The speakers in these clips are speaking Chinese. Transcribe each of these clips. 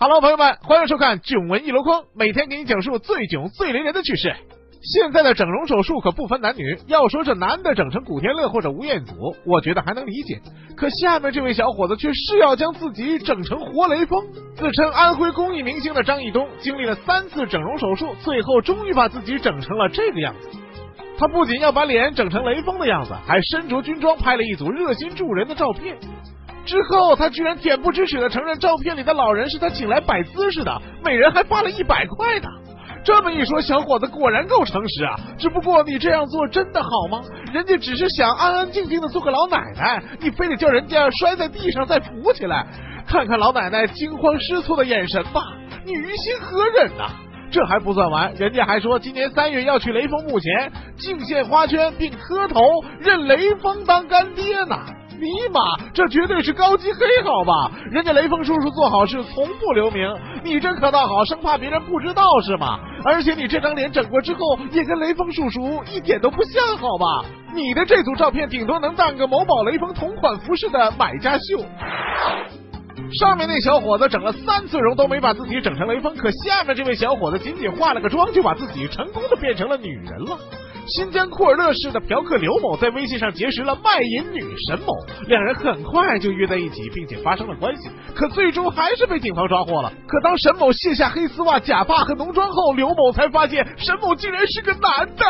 Hello，朋友们，欢迎收看《囧闻一箩筐》，每天给你讲述最囧、最雷人的趣事。现在的整容手术可不分男女，要说这男的整成古天乐或者吴彦祖，我觉得还能理解。可下面这位小伙子却是要将自己整成活雷锋。自称安徽公益明星的张艺东，经历了三次整容手术，最后终于把自己整成了这个样子。他不仅要把脸整成雷锋的样子，还身着军装拍了一组热心助人的照片。之后，他居然恬不知耻的承认照片里的老人是他请来摆姿势的，每人还发了一百块的。这么一说，小伙子果然够诚实啊！只不过你这样做真的好吗？人家只是想安安静静的做个老奶奶，你非得叫人家摔在地上再扶起来，看看老奶奶惊慌失措的眼神吧，你于心何忍呐？这还不算完，人家还说今年三月要去雷锋墓前敬献花圈，并磕头认雷锋当干爹呢。尼玛，这绝对是高级黑好吧？人家雷锋叔叔做好事从不留名，你这可倒好，生怕别人不知道是吗？而且你这张脸整过之后，也跟雷锋叔叔一点都不像，好吧？你的这组照片顶多能当个某宝雷锋同款服饰的买家秀。上面那小伙子整了三次容都没把自己整成雷锋，可下面这位小伙子仅仅化了个妆就把自己成功的变成了女人了。新疆库尔勒市的嫖客刘某在微信上结识了卖淫女沈某，两人很快就约在一起，并且发生了关系。可最终还是被警方抓获了。可当沈某卸下黑丝袜、假发和浓妆后，刘某才发现沈某竟然是个男的。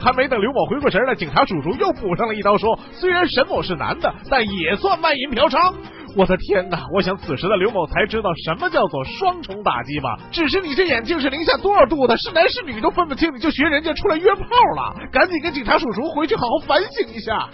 还没等刘某回过神来，警察叔叔又补上了一刀，说虽然沈某是男的，但也算卖淫嫖娼。我的天哪！我想此时的刘某才知道什么叫做双重打击吧。只是你这眼镜是零下多少度的，是男是女都分不清，你就学人家出来约炮了？赶紧跟警察叔叔回去好好反省一下。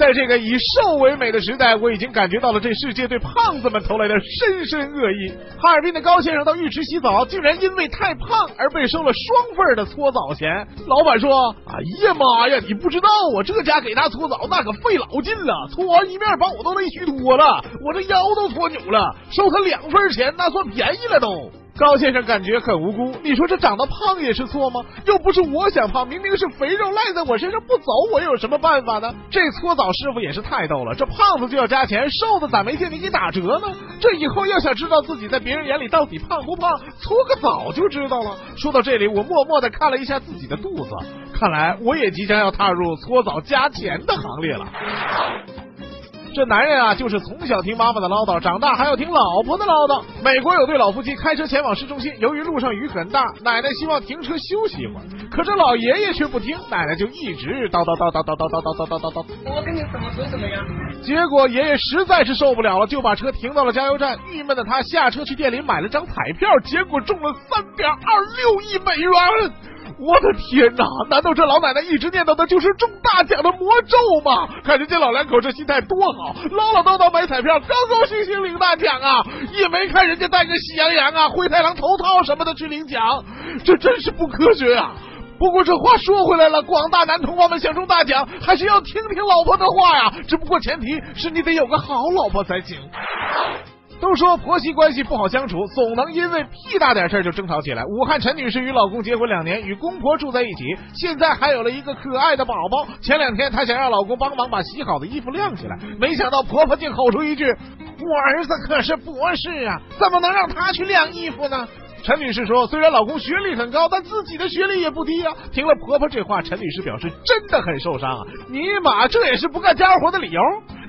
在这个以瘦为美的时代，我已经感觉到了这世界对胖子们投来的深深恶意。哈尔滨的高先生到浴池洗澡，竟然因为太胖而被收了双份的搓澡钱。老板说：“哎呀妈呀，你不知道啊，这家给他搓澡那可费老劲了，搓完一面把我都累虚脱了。”我这腰都搓扭了，收他两份钱那算便宜了都。高先生感觉很无辜，你说这长得胖也是错吗？又不是我想胖，明明是肥肉赖在我身上不走，我有什么办法呢？这搓澡师傅也是太逗了，这胖子就要加钱，瘦子咋没见你给打折呢？这以后要想知道自己在别人眼里到底胖不胖，搓个澡就知道了。说到这里，我默默的看了一下自己的肚子，看来我也即将要踏入搓澡加钱的行列了。这男人啊，就是从小听妈妈的唠叨，长大还要听老婆的唠叨。美国有对老夫妻开车前往市中心，由于路上雨很大，奶奶希望停车休息一会儿，可这老爷爷却不听，奶奶就一直叨叨叨叨叨叨叨叨叨叨叨叨。我跟你怎么说什么呀？结果爷爷实在是受不了了，就把车停到了加油站。郁闷的他下车去店里买了张彩票，结果中了三点二六亿美元。我的天哪！难道这老奶奶一直念叨的就是中大奖的魔咒吗？看人家老两口这心态多好，唠唠叨叨买彩票，高高兴兴领大奖啊！也没看人家带个喜羊羊啊、灰太狼头套什么的去领奖，这真是不科学啊！不过这话说回来了，广大男同胞们想中大奖，还是要听听老婆的话呀。只不过前提是你得有个好老婆才行。都说婆媳关系不好相处，总能因为屁大点事儿就争吵起来。武汉陈女士与老公结婚两年，与公婆住在一起，现在还有了一个可爱的宝宝。前两天她想让老公帮忙把洗好的衣服晾起来，没想到婆婆竟吼出一句：“我儿子可是博士啊，怎么能让他去晾衣服呢？”陈女士说：“虽然老公学历很高，但自己的学历也不低啊。”听了婆婆这话，陈女士表示真的很受伤啊！尼玛，这也是不干家务活的理由。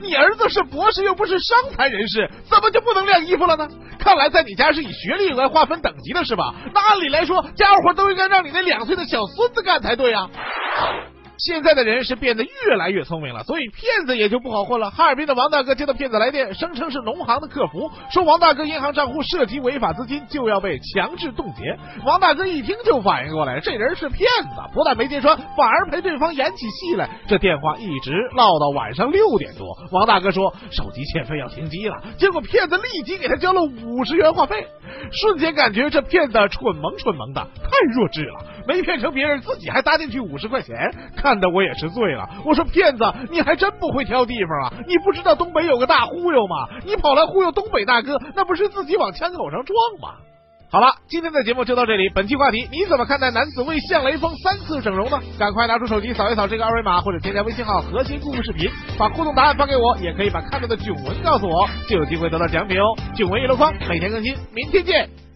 你儿子是博士，又不是伤残人士，怎么就不能晾衣服了呢？看来在你家是以学历来划分等级的是吧？那按理来说，家务活都应该让你那两岁的小孙子干才对呀！现在的人是变得越来越聪明了，所以骗子也就不好混了。哈尔滨的王大哥接到骗子来电，声称是农行的客服，说王大哥银行账户涉及违法资金，就要被强制冻结。王大哥一听就反应过来，这人是骗子，不但没揭穿，反而陪对方演起戏来。这电话一直唠到晚上六点多，王大哥说手机欠费要停机了，结果骗子立即给他交了五十元话费。瞬间感觉这骗子蠢萌蠢萌的，太弱智了，没骗成别人，自己还搭进去五十块钱，看得我也是醉了。我说骗子，你还真不会挑地方啊！你不知道东北有个大忽悠吗？你跑来忽悠东北大哥，那不是自己往枪口上撞吗？好了，今天的节目就到这里。本期话题，你怎么看待男子为向雷锋三次整容呢？赶快拿出手机扫一扫这个二维码，或者添加微信号“核心故事视频”，把互动答案发给我，也可以把看到的囧文告诉我，就有机会得到奖品哦。囧文一箩筐，每天更新，明天见。